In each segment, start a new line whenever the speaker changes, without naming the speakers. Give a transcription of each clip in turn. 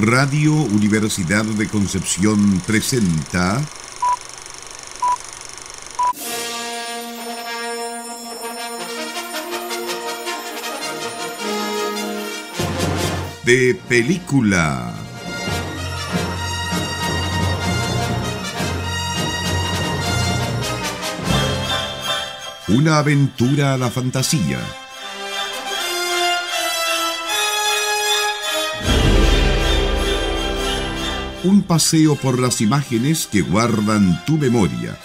Radio Universidad de Concepción presenta De película. Una aventura a la fantasía un paseo por las imágenes que guardan tu memoria.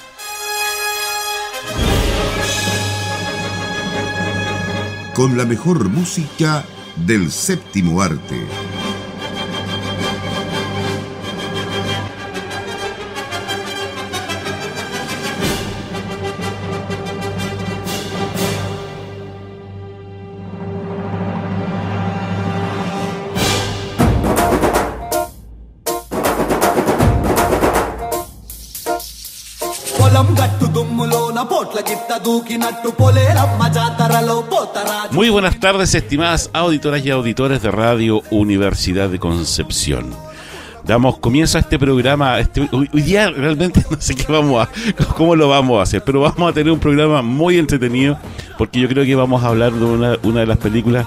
Con la mejor música del séptimo arte.
Muy buenas tardes, estimadas auditoras y auditores de Radio Universidad de Concepción. Damos comienzo a este programa. Este, hoy, día realmente no sé qué vamos a, cómo lo vamos a hacer, pero vamos a tener un programa muy entretenido porque yo creo que vamos a hablar de una, una de las películas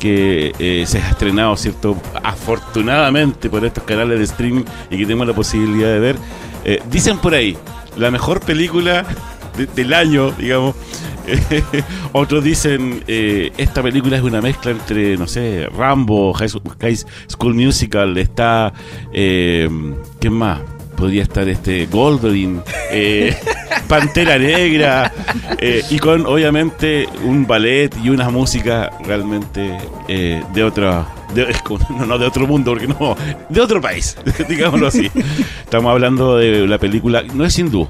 que eh, se ha estrenado, ¿cierto? Afortunadamente por estos canales de streaming y que tenemos la posibilidad de ver. Eh, dicen por ahí, la mejor película del año, digamos. Otros dicen, eh, esta película es una mezcla entre, no sé, Rambo, High School Musical, está, eh, ¿qué más? Podría estar este Goldwyn, eh, Pantera Negra, y con obviamente un ballet y una música realmente de otra, de, no, no de otro mundo, porque no, de otro país, digámoslo así. Estamos hablando de la película, no es hindú,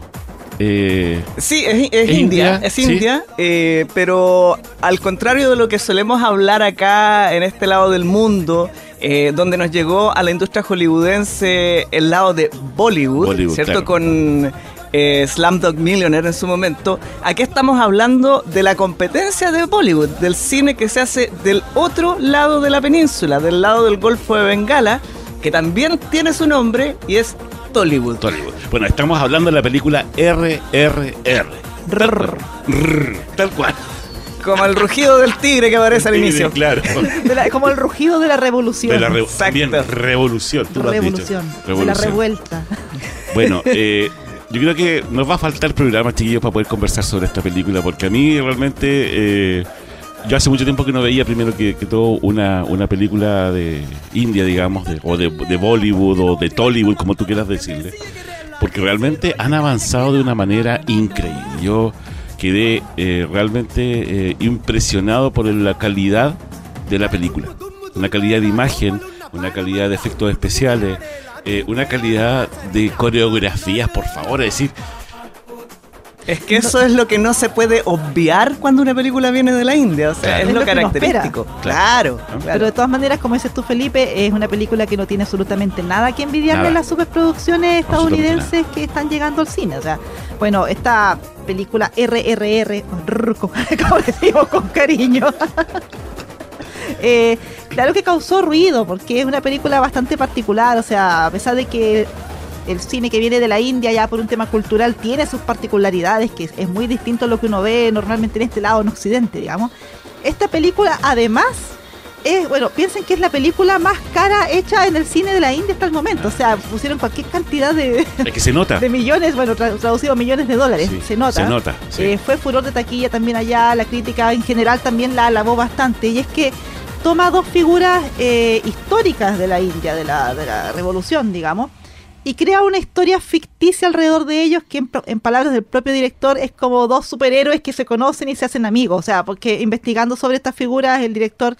eh, sí, es, India, es India, eh, pero al contrario de lo que solemos hablar acá en este lado del mundo, eh, donde nos llegó a la industria hollywoodense el lado de Bollywood, ¿cierto? Con Slumdog Millionaire en su momento. Aquí estamos hablando de la competencia de Bollywood, del cine que se hace del otro lado de la península, del lado del Golfo de Bengala, que también tiene su nombre y es Tollywood.
Bueno, estamos hablando de la película RRR.
tal cual. Como el rugido del tigre que aparece al inicio.
Claro.
como el rugido de la revolución.
De la revolución.
Tú revolución. De la revuelta.
Bueno, eh, yo creo que nos va a faltar programa, chiquillos, para poder conversar sobre esta película, porque a mí realmente eh, yo hace mucho tiempo que no veía primero que, todo una, una, película de India, digamos, de, o de, Bollywood o de Tollywood, como tú quieras decirle, porque realmente han avanzado de una manera increíble. Yo quedé eh, realmente eh, impresionado por la calidad de la película, una calidad de imagen, una calidad de efectos especiales, eh, una calidad de coreografías, por favor, es decir,
es que eso es lo que no se puede obviar cuando una película viene de la India, o sea, es, lo, característico. Claro,
Pero de todas maneras, como dices tú, Felipe, es una película que no tiene absolutamente nada que envidiarle a las superproducciones estadounidenses que están llegando al cine. O sea, bueno, esta película RRR, como decimos con cariño. Eh, claro que causó ruido porque es una película bastante particular, o sea, a pesar de que el cine que viene de la India ya por un tema cultural tiene sus particularidades, que es muy distinto a lo que uno ve normalmente en este lado, en Occidente, digamos. Esta película además es, bueno, piensen que es la película más cara hecha en el cine de la India hasta el momento. O sea, pusieron cualquier cantidad de,
que se nota.
de millones, bueno, traducido millones de dólares. se nota.
Se nota.
Eh, fue furor de taquilla también allá, la crítica en general también la alabó bastante. Y es que toma dos figuras eh, históricas de la India, de la, de la revolución, digamos y crea una historia ficticia alrededor de ellos que en, palabras del propio director es como dos superhéroes que se conocen y se hacen amigos, o sea, porque investigando sobre estas figuras el director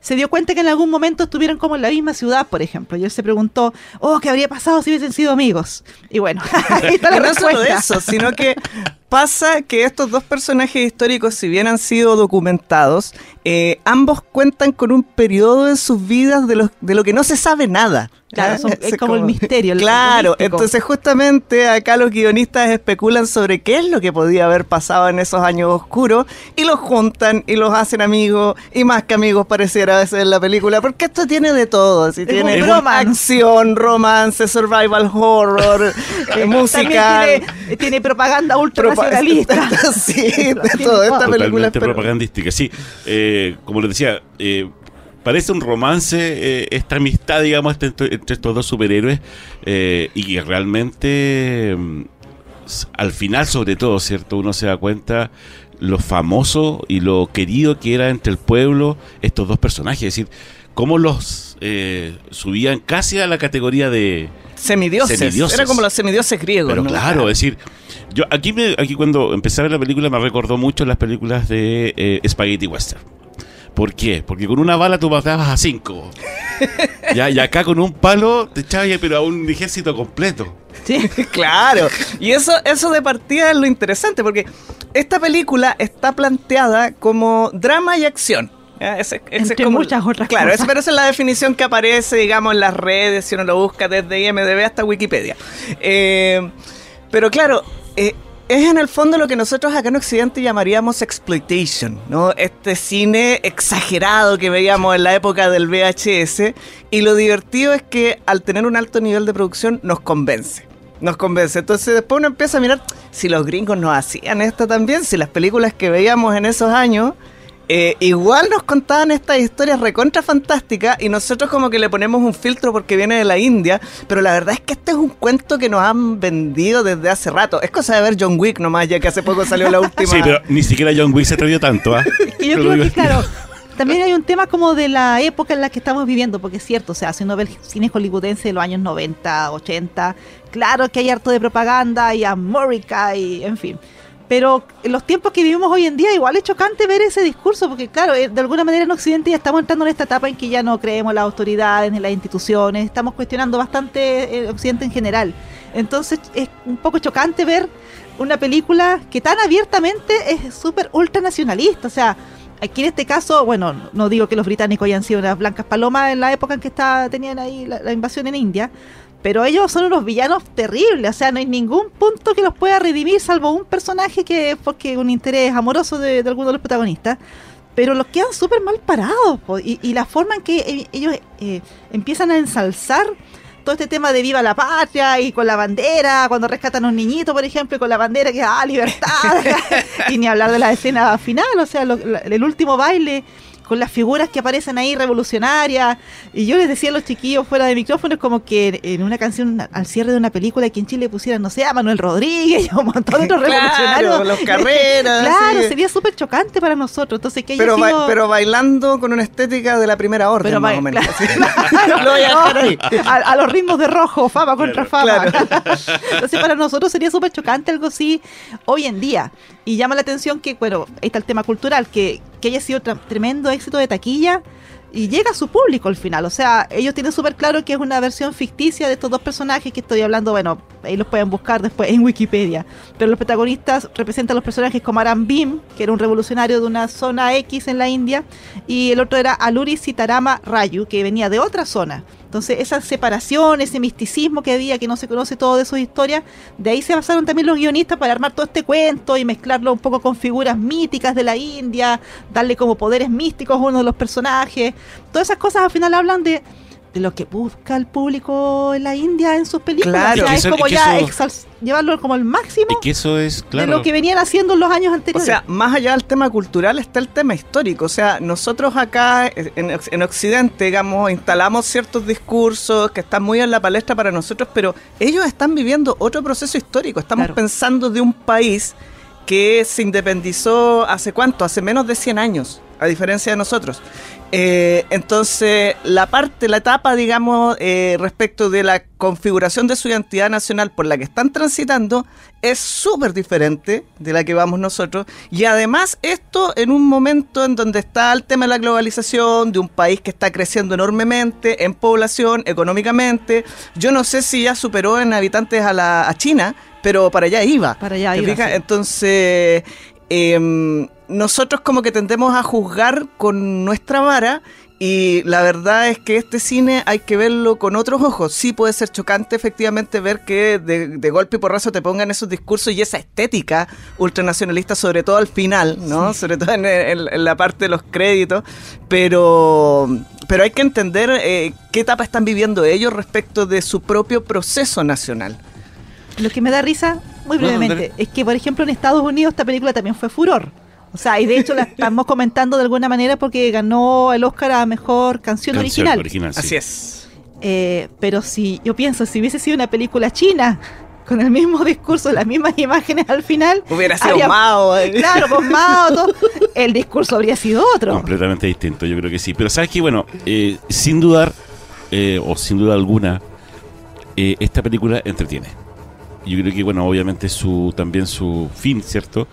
se dio cuenta que en algún momento estuvieron como en la misma ciudad, por ejemplo, y él se preguntó, oh, ¿qué habría pasado si hubiesen sido amigos? Y bueno, ahí está la
no solo eso, sino que Pasa que estos dos personajes históricos, si bien han sido documentados, eh, ambos cuentan con un periodo en sus vidas de lo, de lo que no se sabe nada.
Claro, es, como, el misterio.
claro, entonces justamente acá los guionistas especulan sobre qué es lo que podía haber pasado en esos años oscuros y los juntan y los hacen amigos y más que amigos pareciera a veces en la película, porque esto tiene de todo, si tiene acción, romance, survival horror, eh, música.
Tiene, tiene, propaganda
sí, de todo, esta película es
propagandística, sí. Eh, como les decía, eh, parece un romance eh, esta amistad, digamos, entre, estos dos superhéroes eh, y que realmente mm, al final, sobre todo, ¿cierto? Uno se da cuenta lo famoso y lo querido que era entre el pueblo estos dos personajes, es decir, cómo los eh, subían casi a la categoría de
semidioses. Era como los semidioses griegos.
Pero claro, es decir, yo aquí, me, aquí cuando empecé a ver la película me recordó mucho las películas de Spaghetti Western. ¿Por qué? Porque con una bala tú matabas a cinco. ya, y acá con un palo te echabas pero a un ejército completo.
Sí, claro. Y eso, eso de partida es lo interesante, porque esta película está planteada como drama y acción.
Ese, ese Entre muchas otras
claro,
cosas.
pero esa es la definición que aparece, digamos, en las redes, si uno lo busca desde IMDB hasta Wikipedia. Eh, pero claro, eh, es en el fondo lo que nosotros acá en Occidente llamaríamos exploitation, ¿no? Este cine exagerado que veíamos en la época del VHS. Y lo divertido es que al tener un alto nivel de producción nos convence. Nos convence. Entonces después uno empieza a mirar si los gringos nos hacían esto también, si las películas que veíamos en esos años eh, igual nos contaban estas historias recontra fantásticas y nosotros como que le ponemos un filtro porque viene de la India, pero la verdad es que este es un cuento que nos han vendido desde hace rato. Es cosa de ver John Wick nomás, ya que hace poco salió la última.
Sí, pero ni siquiera John Wick se atrevió tanto, ¿ah?
yo creo que, claro, también hay un tema como de la época en la que estamos viviendo, porque es cierto, o sea, si uno ve el cine hollywoodense de los años 90, 80, claro que hay harto de propaganda y América y en fin. Pero en los tiempos que vivimos hoy en día, igual es chocante ver ese discurso, porque claro, eh, de alguna manera en Occidente ya estamos entrando en esta etapa en que ya no creemos las autoridades ni las instituciones, estamos cuestionando bastante el eh, Occidente en general. Entonces es un poco chocante ver una película que tan abiertamente es súper ultranacionalista, o sea, aquí en este caso, bueno, no digo que los británicos hayan sido unas blancas palomas en la época en que está, tenían ahí la invasión en India, pero ellos son unos villanos terribles, o sea, no hay ningún punto que los pueda redimir, salvo un personaje que porque un interés amoroso de, alguno de los protagonistas. Pero los quedan súper mal parados, y, la forma en que e, ellos eh, empiezan a ensalzar todo este tema de viva la patria y con la bandera, cuando rescatan a un niñito, por ejemplo, y con la bandera que ah, libertad, y ni hablar de la escena final, o sea, el último baile con las figuras que aparecen ahí revolucionarias. Y yo les decía a los chiquillos fuera de micrófonos como que en una canción al cierre de una película aquí en Chile pusieran, no sé, a Manuel Rodríguez y un montón de otros revolucionarios.
los carreras.
claro, sería súper chocante para nosotros. Entonces, que
pero, pero bailando con una estética de la primera orden, más o menos.
a, los ritmos de rojo, fama contra fama. Entonces, para nosotros sería súper chocante algo así hoy en día. Y llama la atención que, bueno, ahí está el tema cultural, que, que haya sido tremendo éxito de taquilla y llega a su público al final. O sea, ellos tienen súper claro que es una versión ficticia de estos dos personajes que estoy hablando, bueno, ahí los pueden buscar después en Wikipedia. Pero los protagonistas representan los personajes como Aram Bim, que era un revolucionario de una zona X en la India, y el otro era Aluri Sitarama Rayu, que venía de otra zona. Entonces, esa separación, ese misticismo que había, que no se conoce todo de sus historias, de ahí se basaron también los guionistas para armar todo este cuento y mezclarlo un poco con figuras míticas de la India, darle como poderes místicos a uno de los personajes. Todas esas cosas al final hablan de de lo que busca el público en la India en sus películas. Claro, es como ya llevarlo como el máximo
y que eso es,
de lo que venían haciendo en los años anteriores.
O sea, más allá del tema cultural está el tema histórico. O sea, nosotros acá en, en Occidente, digamos, instalamos ciertos discursos que están muy en la palestra para nosotros, pero ellos están viviendo otro proceso histórico. Estamos pensando de un país que se independizó hace cuánto, hace menos de 100 años. A diferencia de nosotros. Eh, entonces, la parte, la etapa, digamos, eh, respecto de la configuración de su identidad nacional por la que están transitando es súper diferente de la que vamos nosotros. Y además, esto en un momento en donde está el tema de la globalización, de un país que está creciendo enormemente en población, económicamente. Yo no sé si ya superó en habitantes a, la, a China, pero para allá iba.
Para allá iba.
Entonces, eh, nosotros como que tendemos a juzgar con nuestra vara y la verdad es que este cine hay que verlo con otros ojos. Sí puede ser chocante efectivamente ver que de, golpe y porrazo te pongan esos discursos y esa estética ultranacionalista, sobre todo al final, ¿no? Sobre todo en, la parte de los créditos. Pero, pero hay que entender eh, qué etapa están viviendo ellos respecto de su propio proceso nacional.
Lo que me da risa, muy brevemente, es que por ejemplo en Estados Unidos esta película también fue furor. O sea, y de hecho la estamos comentando de alguna manera porque ganó el Oscar a Mejor Canción, Original.
Así es.
Eh, pero si yo pienso, si hubiese sido una película china, con el mismo discurso, las mismas imágenes al final.
Hubiera sido Mao.
Eh. Claro, con Mao, todo, el discurso habría sido otro.
Completamente distinto, yo creo que sí. Pero sabes que, bueno, eh, sin dudar, o sin duda alguna, esta película entretiene. Yo creo que, bueno, obviamente su también su fin, ¿cierto?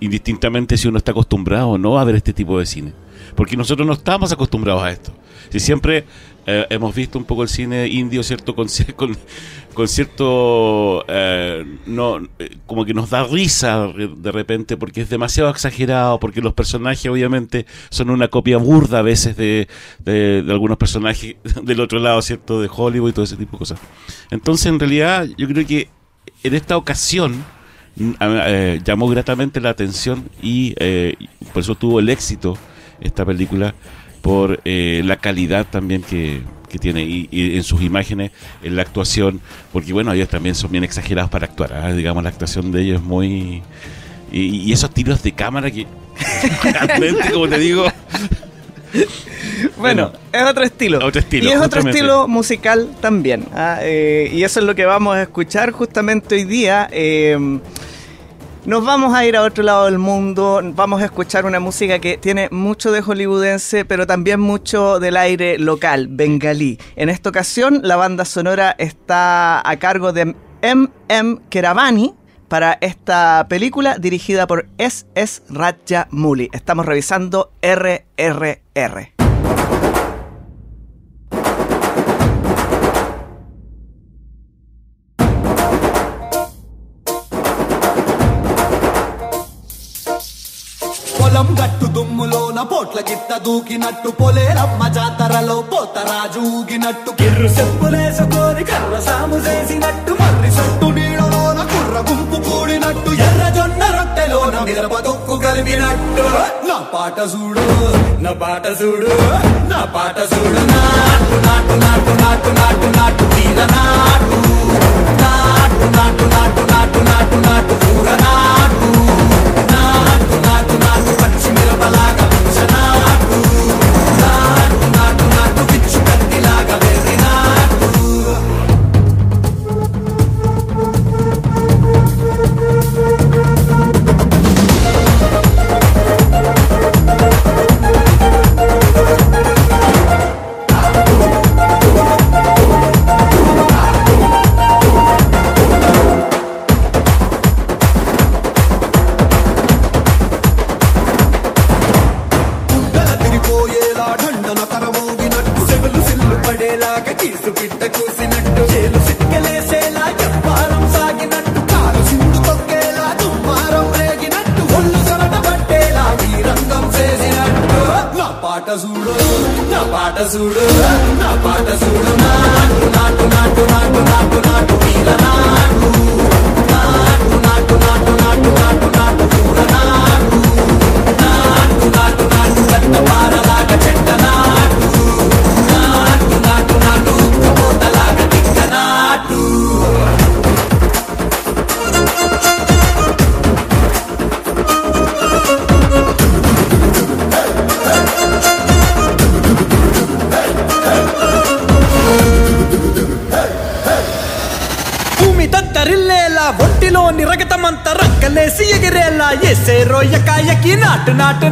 Indistintamente si uno está acostumbrado o no a ver este tipo de cine. Porque nosotros no estamos acostumbrados a esto. Si siempre eh, hemos visto un poco el cine indio, ¿cierto? Con, con, cierto. Eh, no, eh, como que nos da risa de repente porque es demasiado exagerado, porque los personajes, obviamente, son una copia burda a veces de, de, de algunos personajes del otro lado, ¿cierto? De Hollywood y todo ese tipo de cosas. Entonces, en realidad, yo creo que en esta ocasión eh, llamó gratamente la atención y eh, por eso tuvo el éxito esta película por eh, la calidad también que, tiene y, en sus imágenes, en la actuación, porque bueno, ellos también son bien exagerados para actuar, ¿ah? digamos, la actuación de ellos es muy... Y, esos tiros de cámara que realmente, como te digo...
Bueno, es otro estilo.
Otro estilo.
Y es otro estilo musical también. ¿ah? y eso es lo que vamos a escuchar justamente hoy día. Nos vamos a ir a otro lado del mundo, vamos a escuchar una música que tiene mucho de hollywoodense, pero también mucho del aire local, bengalí. En esta ocasión, la banda sonora está a cargo de M.M. Keravani para esta película dirigida por S.S. Raja Muli. Estamos revisando RRR. పొలం గట్టు దుమ్ములోన పోట్ల గిత్త దూకినట్టు పొలేరమ్మ జాతరలో పోతరాజు ఊగినట్టు కిర్రు చెప్పులేసుకొని కర్ర సాము చేసినట్టు మర్రి సొట్టు నీడలోన కుర్ర గుంపు కూడినట్టు ఎర్ర జొన్న రొట్టెలోన మిరప దొక్కు కలిపినట్టు నా పాట చూడు నా పాట చూడు నా పాట చూడు నాటు నాటు నాటు నాటు నాటు నాటు తీర నాటు నాటు నాటు నాటు నాటు నాటు నాటు కూర నాటు
நாட்டு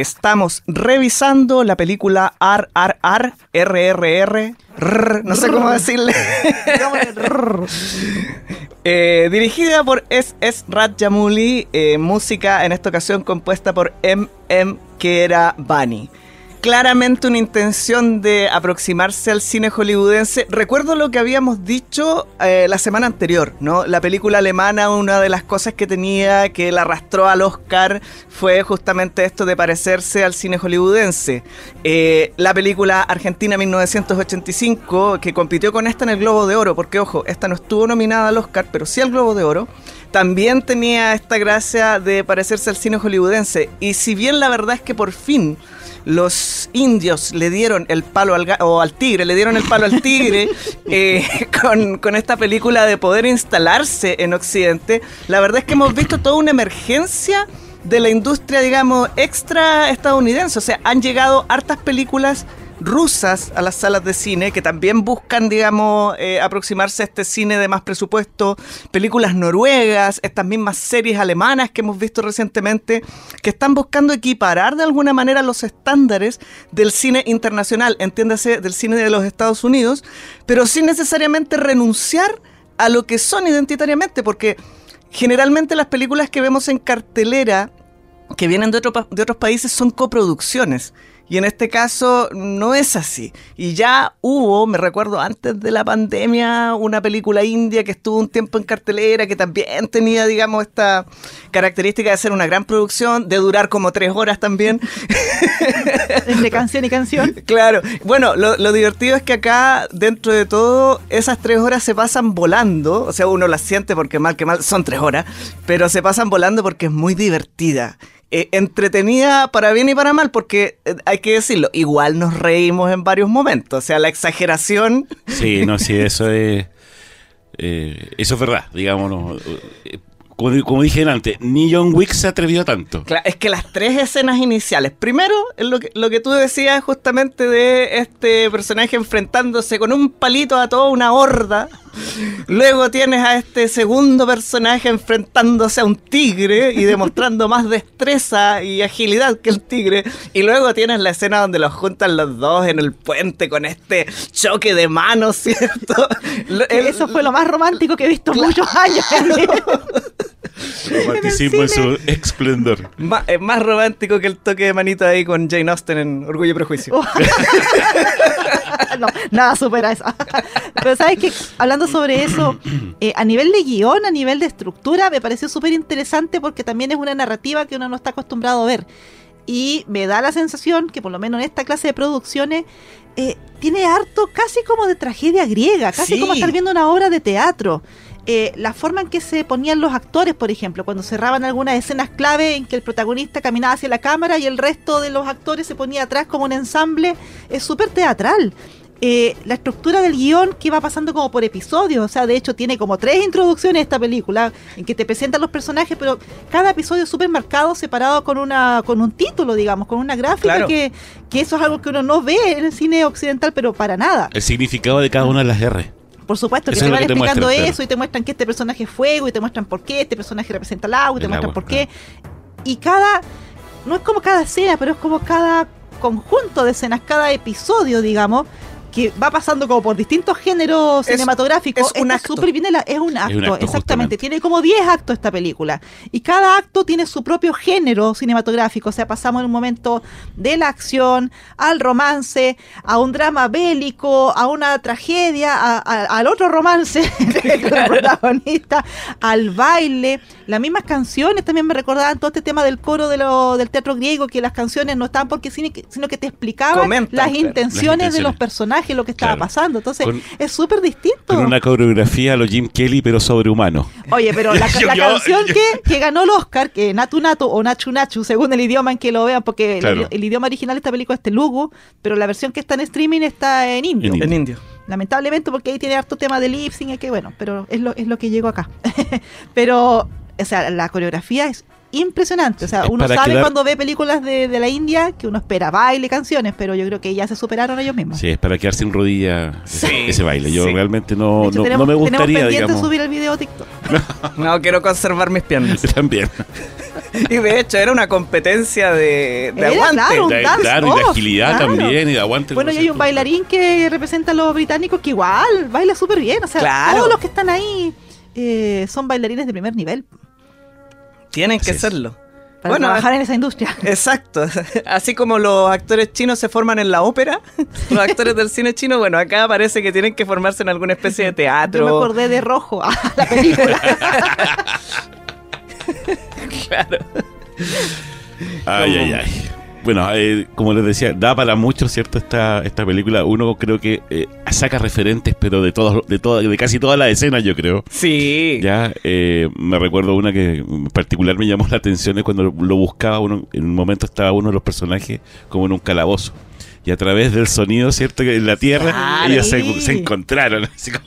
Estamos revisando la película RRR, RRR, no sé cómo decirle. eh, dirigida por S.S. Rajamouli, eh, música en esta ocasión compuesta por M.M. Bani claramente una intención de aproximarse al cine hollywoodense. Recuerdo lo que habíamos dicho eh, la semana anterior, ¿no? La película alemana, una de las cosas que tenía que la arrastró al Oscar fue justamente esto de parecerse al cine hollywoodense. Eh, la película Argentina 1985, que compitió con esta en el Globo de Oro, porque ojo, esta no estuvo nominada al Oscar, pero sí al Globo de Oro también tenía esta gracia de parecerse al cine hollywoodense. Y si bien la verdad es que por fin los indios le dieron el palo al, o al tigre, le dieron el palo al tigre eh, con, esta película de poder instalarse en Occidente. La verdad es que hemos visto toda una emergencia de la industria, digamos, extra estadounidense. O sea, han llegado hartas películas rusas a las salas de cine que también buscan, digamos, eh, aproximarse a este cine de más presupuesto, películas noruegas, estas mismas series alemanas que hemos visto recientemente, que están buscando equiparar de alguna manera los estándares del cine internacional, entiéndase, del cine de los Estados Unidos, pero sin necesariamente renunciar a lo que son identitariamente, porque generalmente las películas que vemos en cartelera que vienen de, de otros países son coproducciones. Y en este caso no es así. Y ya hubo, me recuerdo antes de la pandemia, una película india que estuvo un tiempo en cartelera, que también tenía, digamos, esta característica de ser una gran producción, de durar como tres horas también.
Entre canción y canción.
Claro. Bueno, lo, lo divertido es que acá, dentro de todo, esas tres horas se pasan volando. O sea, uno las siente porque mal que mal son tres horas, pero se pasan volando porque es muy divertida. Eh, entretenida para bien y para mal, porque eh, hay que decirlo, igual nos reímos en varios momentos, o sea, la exageración...
Sí, no, sí, eso es... Eh, eso es verdad, digamos como, dije antes, ni John Wick se atrevió tanto.
es que las tres escenas iniciales, primero, lo que, lo que tú decías justamente de este personaje enfrentándose con un palito a toda una horda. Luego tienes a este segundo personaje enfrentándose a un tigre y demostrando más destreza y agilidad que el tigre. Y luego tienes la escena donde los juntan los dos en el puente con este choque de manos, ¿cierto?
Eso fue lo más romántico que he visto en muchos años.
Romanticismo en, su esplendor.
es más romántico que el toque de manito ahí con Jane Austen en Orgullo y Prejuicio. Oh.
no, nada supera eso. Pero sabes que hablando sobre eso, eh, a nivel de guion, a nivel de estructura, me pareció súper interesante porque también es una narrativa que uno no está acostumbrado a ver. Y me da la sensación que por lo menos en esta clase de producciones eh, tiene harto casi como de tragedia griega, casi como estar viendo una obra de teatro. Eh, la forma en que se ponían los actores, por ejemplo, cuando cerraban algunas escenas clave en que el protagonista caminaba hacia la cámara y el resto de los actores se ponía atrás como un ensamble, es súper teatral. Eh, la estructura del guion que va pasando como por episodios, o sea, de hecho tiene como tres introducciones esta película en que te presentan los personajes, pero cada episodio es súper marcado, separado con una con un título, digamos, con una gráfica que, que eso es algo que uno no ve en el cine occidental, pero para nada.
El significado de cada una de las R.
Por supuesto, que te van explicando eso y te muestran que este personaje es fuego y te muestran por qué, este personaje representa el agua y te muestran por qué. Y cada, no es como cada escena, pero es como cada conjunto de escenas, cada episodio, digamos, que va pasando como por distintos géneros cinematográficos. Es un acto. es un acto, exactamente. Tiene como 10 actos esta película. Y cada acto tiene su propio género cinematográfico. O sea, pasamos en un momento de la acción, al romance, a un drama bélico, a una tragedia, al otro romance del protagonista, al baile. Las mismas canciones también me recordaban todo este tema del coro de lo, del teatro griego, que las canciones no estaban porque sino que te explicaban las intenciones de los personajes lo que estaba pasando. Entonces, es súper distinto.
Con una coreografía a lo Jim Kelly, pero sobrehumano.
Oye, pero la, canción que, ganó el Oscar, que Natu Natu o Nachu Nachu, según el idioma en que lo vean, porque el, idioma original de esta película es telugu, pero la versión que está en streaming está en indio.
En indio.
Lamentablemente, porque ahí tiene harto tema de lip sync, que bueno, pero es lo, es lo que llegó acá. pero, o sea, la coreografía es impresionante. O sea, uno sabe cuando ve películas de, la India que uno espera baile, canciones, pero yo creo que ya se superaron ellos mismos.
Sí, es para quedarse sin rodilla ese, baile. Yo realmente no, no, me gustaría, digamos.
subir el video TikTok.
no, quiero conservar mis piernas.
También.
y de hecho era una competencia de, aguante.
Claro, y de agilidad también, y de aguante.
Bueno, y hay un bailarín que representa a los británicos que igual baila súper bien. O sea, todos los que están ahí eh, son bailarines de primer nivel.
Tienen que serlo.
Para bueno, trabajar en esa industria.
Exacto. Así como los actores chinos se forman en la ópera, los actores del cine chino, bueno, acá parece que tienen que formarse en alguna especie de teatro.
Yo me acordé de Rojo, la película.
claro.
Ay, ay, ay bueno, eh, como les decía, da para mucho, ¿cierto? Esta, esta película. Uno creo que eh, saca referentes, pero de todos, de toda, de casi todas las escenas, yo creo.
Sí.
Ya, eh, me recuerdo una que en particular me llamó la atención es cuando lo buscaba uno, en un momento estaba uno de los personajes como en un calabozo. Y a través del sonido, ¿cierto? En la tierra, ellos se, se, encontraron. Así como,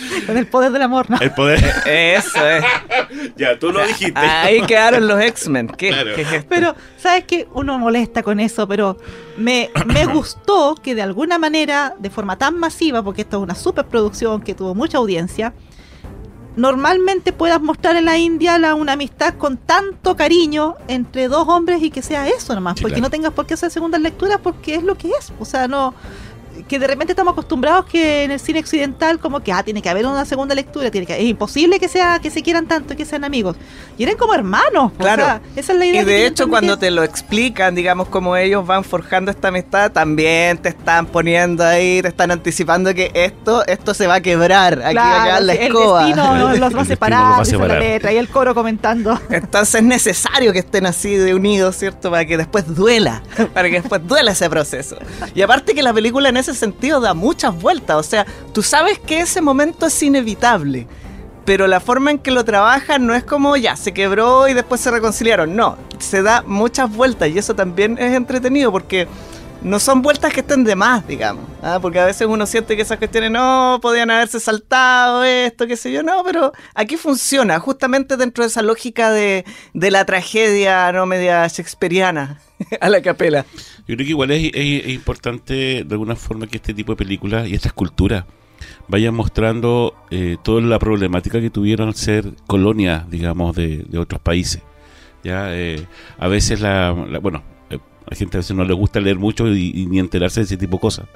con el poder del amor, ¿no?
El poder.
Eso es.
ya, tú lo dijiste.
Ahí quedaron los X-Men. ¿Qué,
pero, ¿sabes qué? Uno molesta con eso, pero me, me gustó que de alguna manera, de forma tan masiva, porque esto es una superproducción que tuvo mucha audiencia, normalmente puedas mostrar en la India la, una amistad con tanto cariño entre dos hombres y que sea eso nomás, porque no tengas por qué hacer segundas lecturas porque es lo que es. O sea, no que de repente estamos acostumbrados que en el cine occidental como que ah tiene que haber una segunda lectura tiene que es imposible que sea que se quieran tanto y que sean amigos. Y eran como hermanos
claro.
esa es la idea
y de hecho cuando te lo explican digamos como ellos van forjando esta amistad también te están poniendo ahí te están anticipando que esto esto se va a quebrar. Aquí va a quedar la escoba
el destino los va a separar, la letra y el coro comentando.
Entonces es necesario que estén así de unidos cierto para que después duela para que después duela ese proceso. Y aparte que la película en ese sentido da muchas vueltas. O sea, tú sabes que ese momento es inevitable. Pero la forma en que lo trabajan no es como ya, se quebró y después se reconciliaron. No, se da muchas vueltas y eso también es entretenido porque no son vueltas que estén de más, digamos. ¿ah? Porque a veces uno siente que esas cuestiones no podían haberse saltado, esto, qué sé yo, no, pero aquí funciona, justamente dentro de esa lógica de, de la tragedia no media shakespeariana a la capela.
Yo creo que igual es, importante de alguna forma que este tipo de películas y esta escultura vayan mostrando eh, toda la problemática que tuvieron al ser colonia, digamos, de, otros países. ya eh, A veces, la, bueno, eh, a la gente a veces no le gusta leer mucho y, ni enterarse de ese tipo de cosas,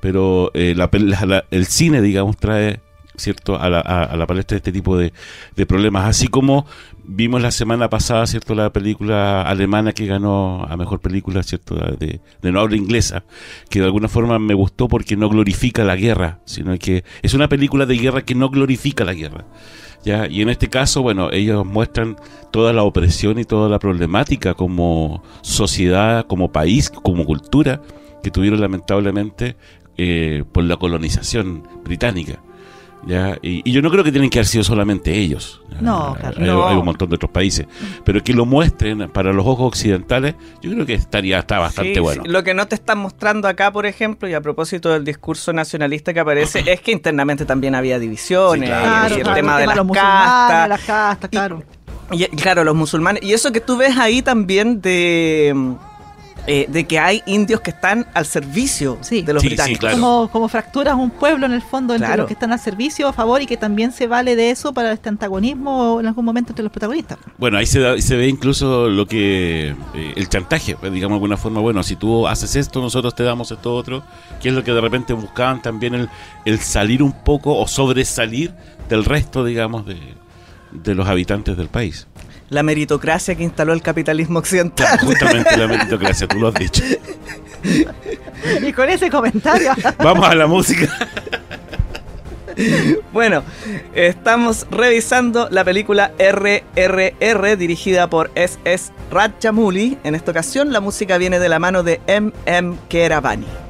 pero el cine, digamos, trae cierto a la, a, la palestra este tipo de, de, problemas. Así como vimos la semana pasada cierto la película alemana que ganó a mejor película cierto de, de no habla inglesa que de alguna forma me gustó porque no glorifica la guerra sino que es una película de guerra que no glorifica la guerra ¿Ya? Y en este caso, bueno, ellos muestran toda la opresión y toda la problemática como sociedad, como país, como cultura que tuvieron lamentablemente eh, por la colonización británica. ¿Ya? Y, yo no creo que tienen que haber sido solamente ellos.
No, claro,
hay, un montón de otros países. Pero que lo muestren para los ojos occidentales, yo creo que estaría está bastante bueno.
Lo que no te están mostrando acá, por ejemplo, y a propósito del discurso nacionalista que aparece, es que internamente también había divisiones, y el tema de las castas.
las castas, claro.
y, claro, los musulmanes. Y eso que tú ves ahí también de eh, de que hay indios que están al servicio de los británicos.
como, como fracturas un pueblo en el fondo entre los que están al servicio a favor y que también se vale de eso para este antagonismo en algún momento entre los protagonistas.
Bueno, ahí se, se ve incluso lo que eh, el chantaje, pues, digamos de alguna forma, bueno, si tú haces esto, nosotros te damos esto otro, que es lo que de repente buscaban también el, el salir un poco o sobresalir del resto, digamos, de, de los habitantes del país
la meritocracia que instaló el capitalismo occidental.
justamente la meritocracia, tú lo has dicho.
Y con ese comentario.
Vamos a la música.
Bueno, estamos revisando la película RRR dirigida por S.S. Rajamouli. En esta ocasión la música viene de la mano de M.M. Keravani.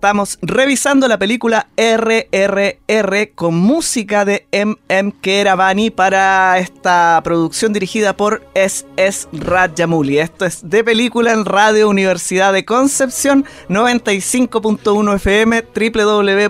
Estamos revisando la película RRR con música de M.M. Keravani para esta producción dirigida por S.S. Rajamouli. Esto es de película en Radio Universidad de Concepción 95.1 FM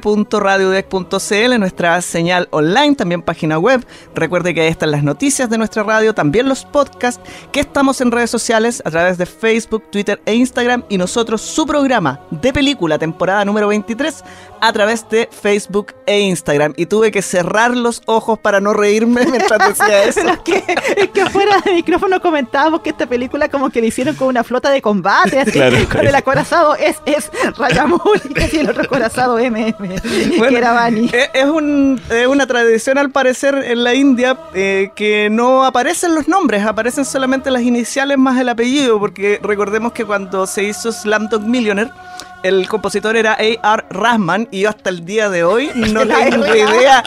www.radiodec.cl nuestra señal online, también página web. Recuerde que ahí están las noticias de nuestra radio, también los podcasts que estamos en redes sociales a través de Facebook, Twitter e Instagram y nosotros su programa de película temporada temporada número 23 a través de Facebook e Instagram. Y tuve que cerrar los ojos para no reírme mientras decía eso.
Pero es que, es que afuera del micrófono comentábamos que esta película como que la hicieron con una flota de combate, así,
Claro.
con el acorazado es, es Rayamul y el otro acorazado MM, que era Bani.
Es, es un- es una tradición al parecer en la India eh, que no aparecen los nombres, aparecen solamente las iniciales más el apellido, porque recordemos que cuando se hizo Slamdog Millionaire, el compositor era A.R. Rahman y yo hasta el día de hoy no
La
tengo
R.
idea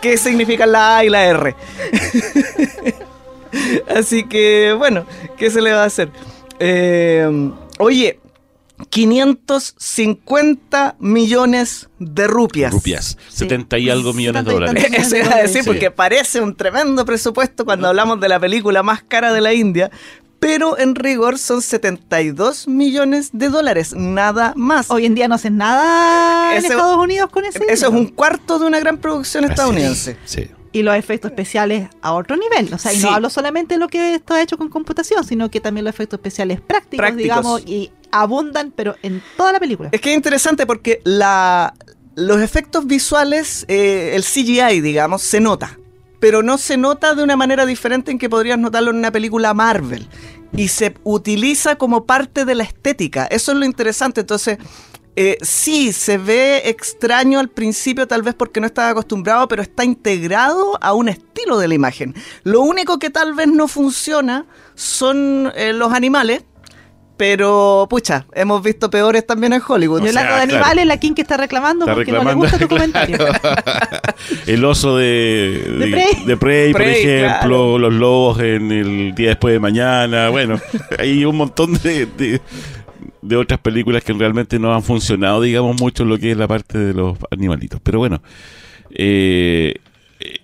qué significan la A y la R. Así que, bueno, ¿qué se le va a hacer? Eh, oye, 550 millones de rupias.
Rupias. 70 y algo millones de
70 y
dólares.
Eso iba a decir
Sí.
porque parece un tremendo presupuesto cuando hablamos de la película más cara de la India, pero en rigor son 72 millones de dólares, nada más.
Hoy en día no hacen nada en Estados Unidos con ese
Eso es un cuarto de una gran producción estadounidense.
Sí.
y los efectos especiales a otro nivel. O sea, y
Sí.
no hablo solamente de lo que está hecho con computación, sino que también los efectos especiales prácticos,
Prácticos.
digamos, y abundan, pero en toda la película.
Es que es interesante porque la, los efectos visuales, eh, el CGI, digamos, se nota. Pero no se nota de una manera diferente en que podrías notarlo en una película Marvel. Y se utiliza como parte de la estética. Eso es lo interesante. Entonces, eh, sí, se ve extraño al principio, tal vez porque no estaba acostumbrado, pero está integrado a un estilo de la imagen. Lo único que tal vez no funciona son eh, los animales. Pero, pucha, hemos visto peores también en Hollywood.
Y hablando
sea,
de
claro.
animales, la King que está reclamando
Está
porque
reclamando,
no le gusta tu
claro.
comentario.
El oso de,
De Prey.
de Prey, por ejemplo,
claro.
los lobos en el día después de mañana. Bueno, hay un montón de, de, de otras películas que realmente no han funcionado, digamos, mucho en lo que es la parte de los animalitos. Pero bueno, eh, eh,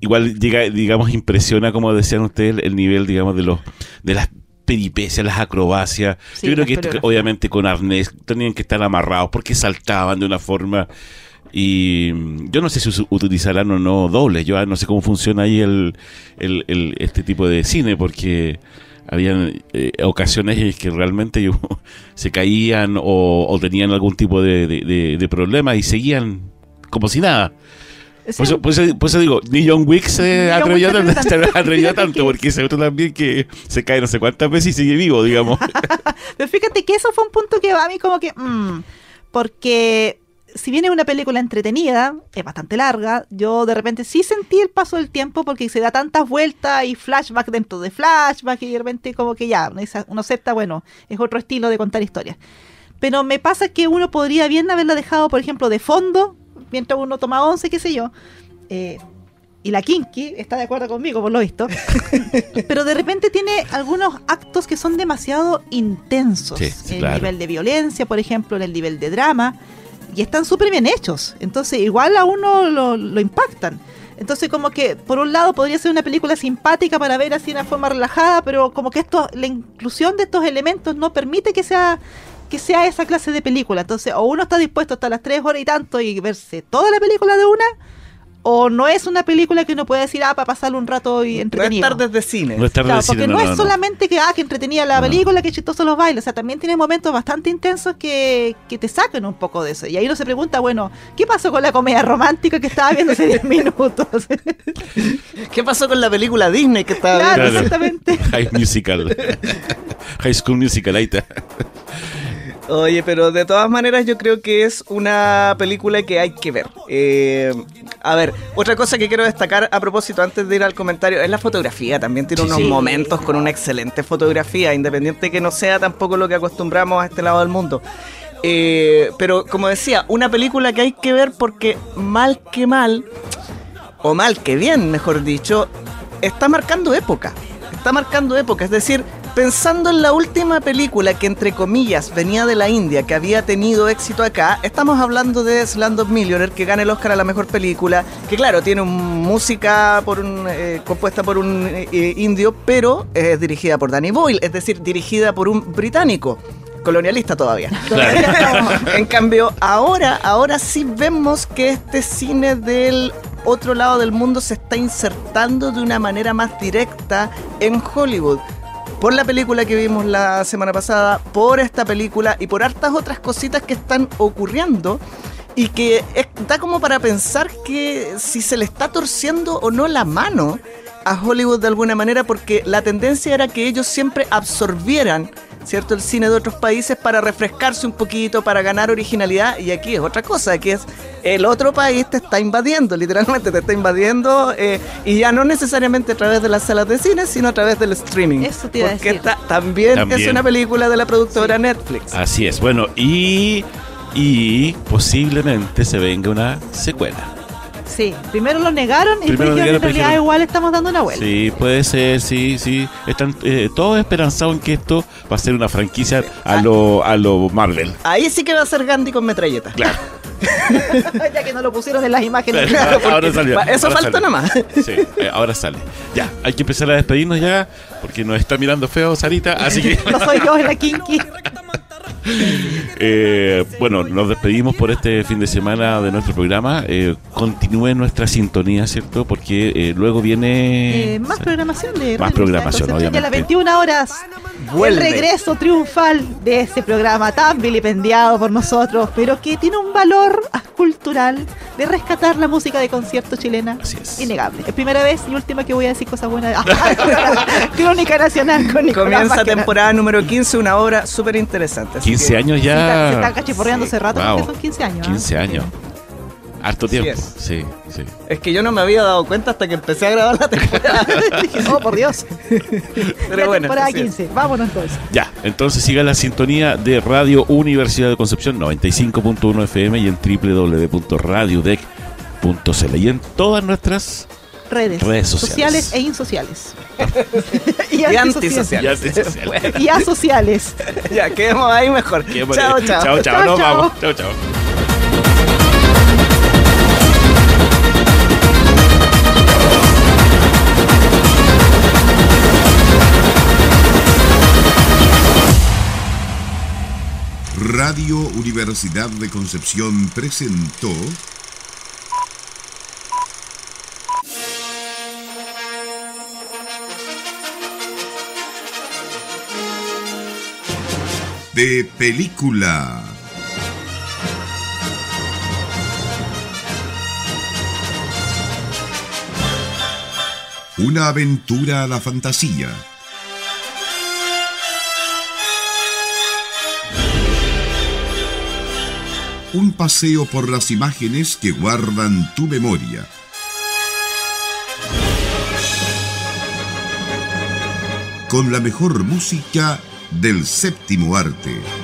igual llega, digamos, impresiona, como decían ustedes, el nivel, digamos, de los de las peripecias, las acrobacias.
Sí,
Yo creo que esto, obviamente con arnés tenían que estar amarrados porque saltaban de una forma y mm, yo no sé si utilizarán o no dobles. Yo ah, no sé cómo funciona ahí el, el- el- este tipo de cine porque habían eh, ocasiones en que realmente se caían o, o tenían algún tipo de, de- de- de problema y seguían como si nada. Por eso, por eso- por eso digo, ni John Wick se atrevió, tanto,
atrevió
porque se otro también que se cae no sé cuántas veces y sigue vivo, digamos.
Pero fíjate que eso fue un punto que a mí como que... mm, porque si bien es una película entretenida, es bastante larga, yo de repente sí sentí el paso del tiempo porque se da tantas vueltas y flashback dentro de flashback y de repente como que ya, uno acepta, bueno, es otro estilo de contar historias. Pero me pasa que uno podría bien haberla dejado, por ejemplo, de fondo, mientras uno toma once, qué sé yo. eh, y la Kinky está de acuerdo conmigo, por lo visto. Pero de repente tiene algunos actos que son demasiado intensos.
Sí,
en el nivel de violencia, por ejemplo, en el nivel de drama. Y están súper bien hechos. Entonces, igual a uno lo, lo impactan. Entonces, como que, por un lado, podría ser una película simpática para ver así de una forma relajada, pero como que esto, la inclusión de estos elementos no permite que sea que sea esa clase de película. Entonces, o uno está dispuesto hasta las tres horas y tanto y verse toda la película de una, o no es una película que uno puede decir, ah, para pasarle un rato y entretenido.
No es tardes de cine.
No es tarde
Claro,
de
porque
cine,
no,
no,
es solamente que, ah, que entretenía la película, que chistosos los bailes, o sea, también tiene momentos bastante intensos que, que te sacan un poco de eso. Y ahí uno se pregunta, bueno, ¿qué pasó con la comedia romántica que estaba viendo hace 10 minutos?
¿Qué pasó con la película Disney que estaba
claro,
viendo?
exactamente.
High Musical. High School Musical, ahí está.
Oye, pero de todas maneras yo creo que es una película que hay que ver. Eh, a ver, otra cosa que quiero destacar a propósito antes de ir al comentario es la fotografía. También tiene unos
sí.
momentos con una excelente fotografía, independiente que no sea tampoco lo que acostumbramos a este lado del mundo. Eh, pero como decía, una película que hay que ver porque mal que mal, o mal que bien, mejor dicho, está marcando época. Está marcando época, es decir, pensando en la última película que entre comillas venía de la India, que había tenido éxito acá, estamos hablando de Slumdog Millionaire, que gana el Oscar a la mejor película, que claro, tiene un- música por un, eh, compuesta por un eh, indio, pero es dirigida por Danny Boyle, es decir, dirigida por un británico. Colonialista todavía. en cambio, ahora, ahora sí vemos que este cine del otro lado del mundo se está insertando de una manera más directa en Hollywood. Por la película que vimos la semana pasada, por esta película y por hartas otras cositas que están ocurriendo y que es- da como para pensar que si se le está torciendo o no la mano a Hollywood de alguna manera, porque la tendencia era que ellos siempre absorbieran, ¿cierto?, el cine de otros países para refrescarse un poquito, para ganar originalidad, y aquí es otra cosa, que es el otro país te está invadiendo, literalmente te está invadiendo, eh, y ya no necesariamente a través de las salas de cine, sino a través del streaming.
Eso te iba a
porque
decir.
también,
También.
es una película de la productora Netflix.
Así es. Bueno, y, y posiblemente se venga una secuela.
Sí, primero lo negaron y
Primero
después dijeron,
negaron,
en realidad igual estamos dando una vuelta.
Sí, puede ser, sí, sí. Están eh, todos esperanzados en que esto va a ser una franquicia a lo, a lo Marvel.
Ahí sí que va a ser Gandhi con metralleta.
Claro.
ya que no lo pusieron en las imágenes.
Claro, ahora salió.
Eso
ahora
falta nomás.
Sí, eh, ahora sale. Ya, hay que empezar a despedirnos ya, porque nos está mirando feo Sarita, así que...
No soy yo en la kinky.
Eh, bueno, nos despedimos por este fin de semana de nuestro programa. Eh, continúe nuestra sintonía, ¿cierto? Porque eh, luego viene...
Eh, más programación de
Más programación.
Y a las
obviamente.
21 horas,
Vuelve.
el regreso triunfal de ese programa tan vilipendiado por nosotros, pero que tiene un valor cultural de rescatar la música de concierto chilena.
Así es.
Innegable. Es primera vez y última que voy a decir cosas buenas. Crónica Nacional con Nicolás
Comienza temporada número 15, una obra súper interesante. Así
15
que-
años ya...
Se están cachiporreando hace rato
Wow.
porque son 15 años. ¿ah?
15 años. Harto tiempo.
es.
Sí, sí.
Es que yo no me había dado cuenta hasta que empecé a grabar la temporada.
Dije, oh, por Dios.
Pero
Ya
bueno,
temporada
así es.
15. Vámonos entonces.
Ya, entonces siga la sintonía de Radio Universidad de Concepción 95.1 FM y en www.radiodec.cl y en todas nuestras
Redes,
Redes sociales.
e insociales. y,
Y
antisociales. Y asociales.
ya, quedemos ahí mejor.
Qué
Chao, chao.
Chao, chao.
Chao,
Nos
chao.
vamos. Chao, chao.
Radio Universidad de Concepción presentó de película. Una aventura a la fantasía. Un paseo por las imágenes que guardan tu memoria. Con la mejor música del séptimo arte.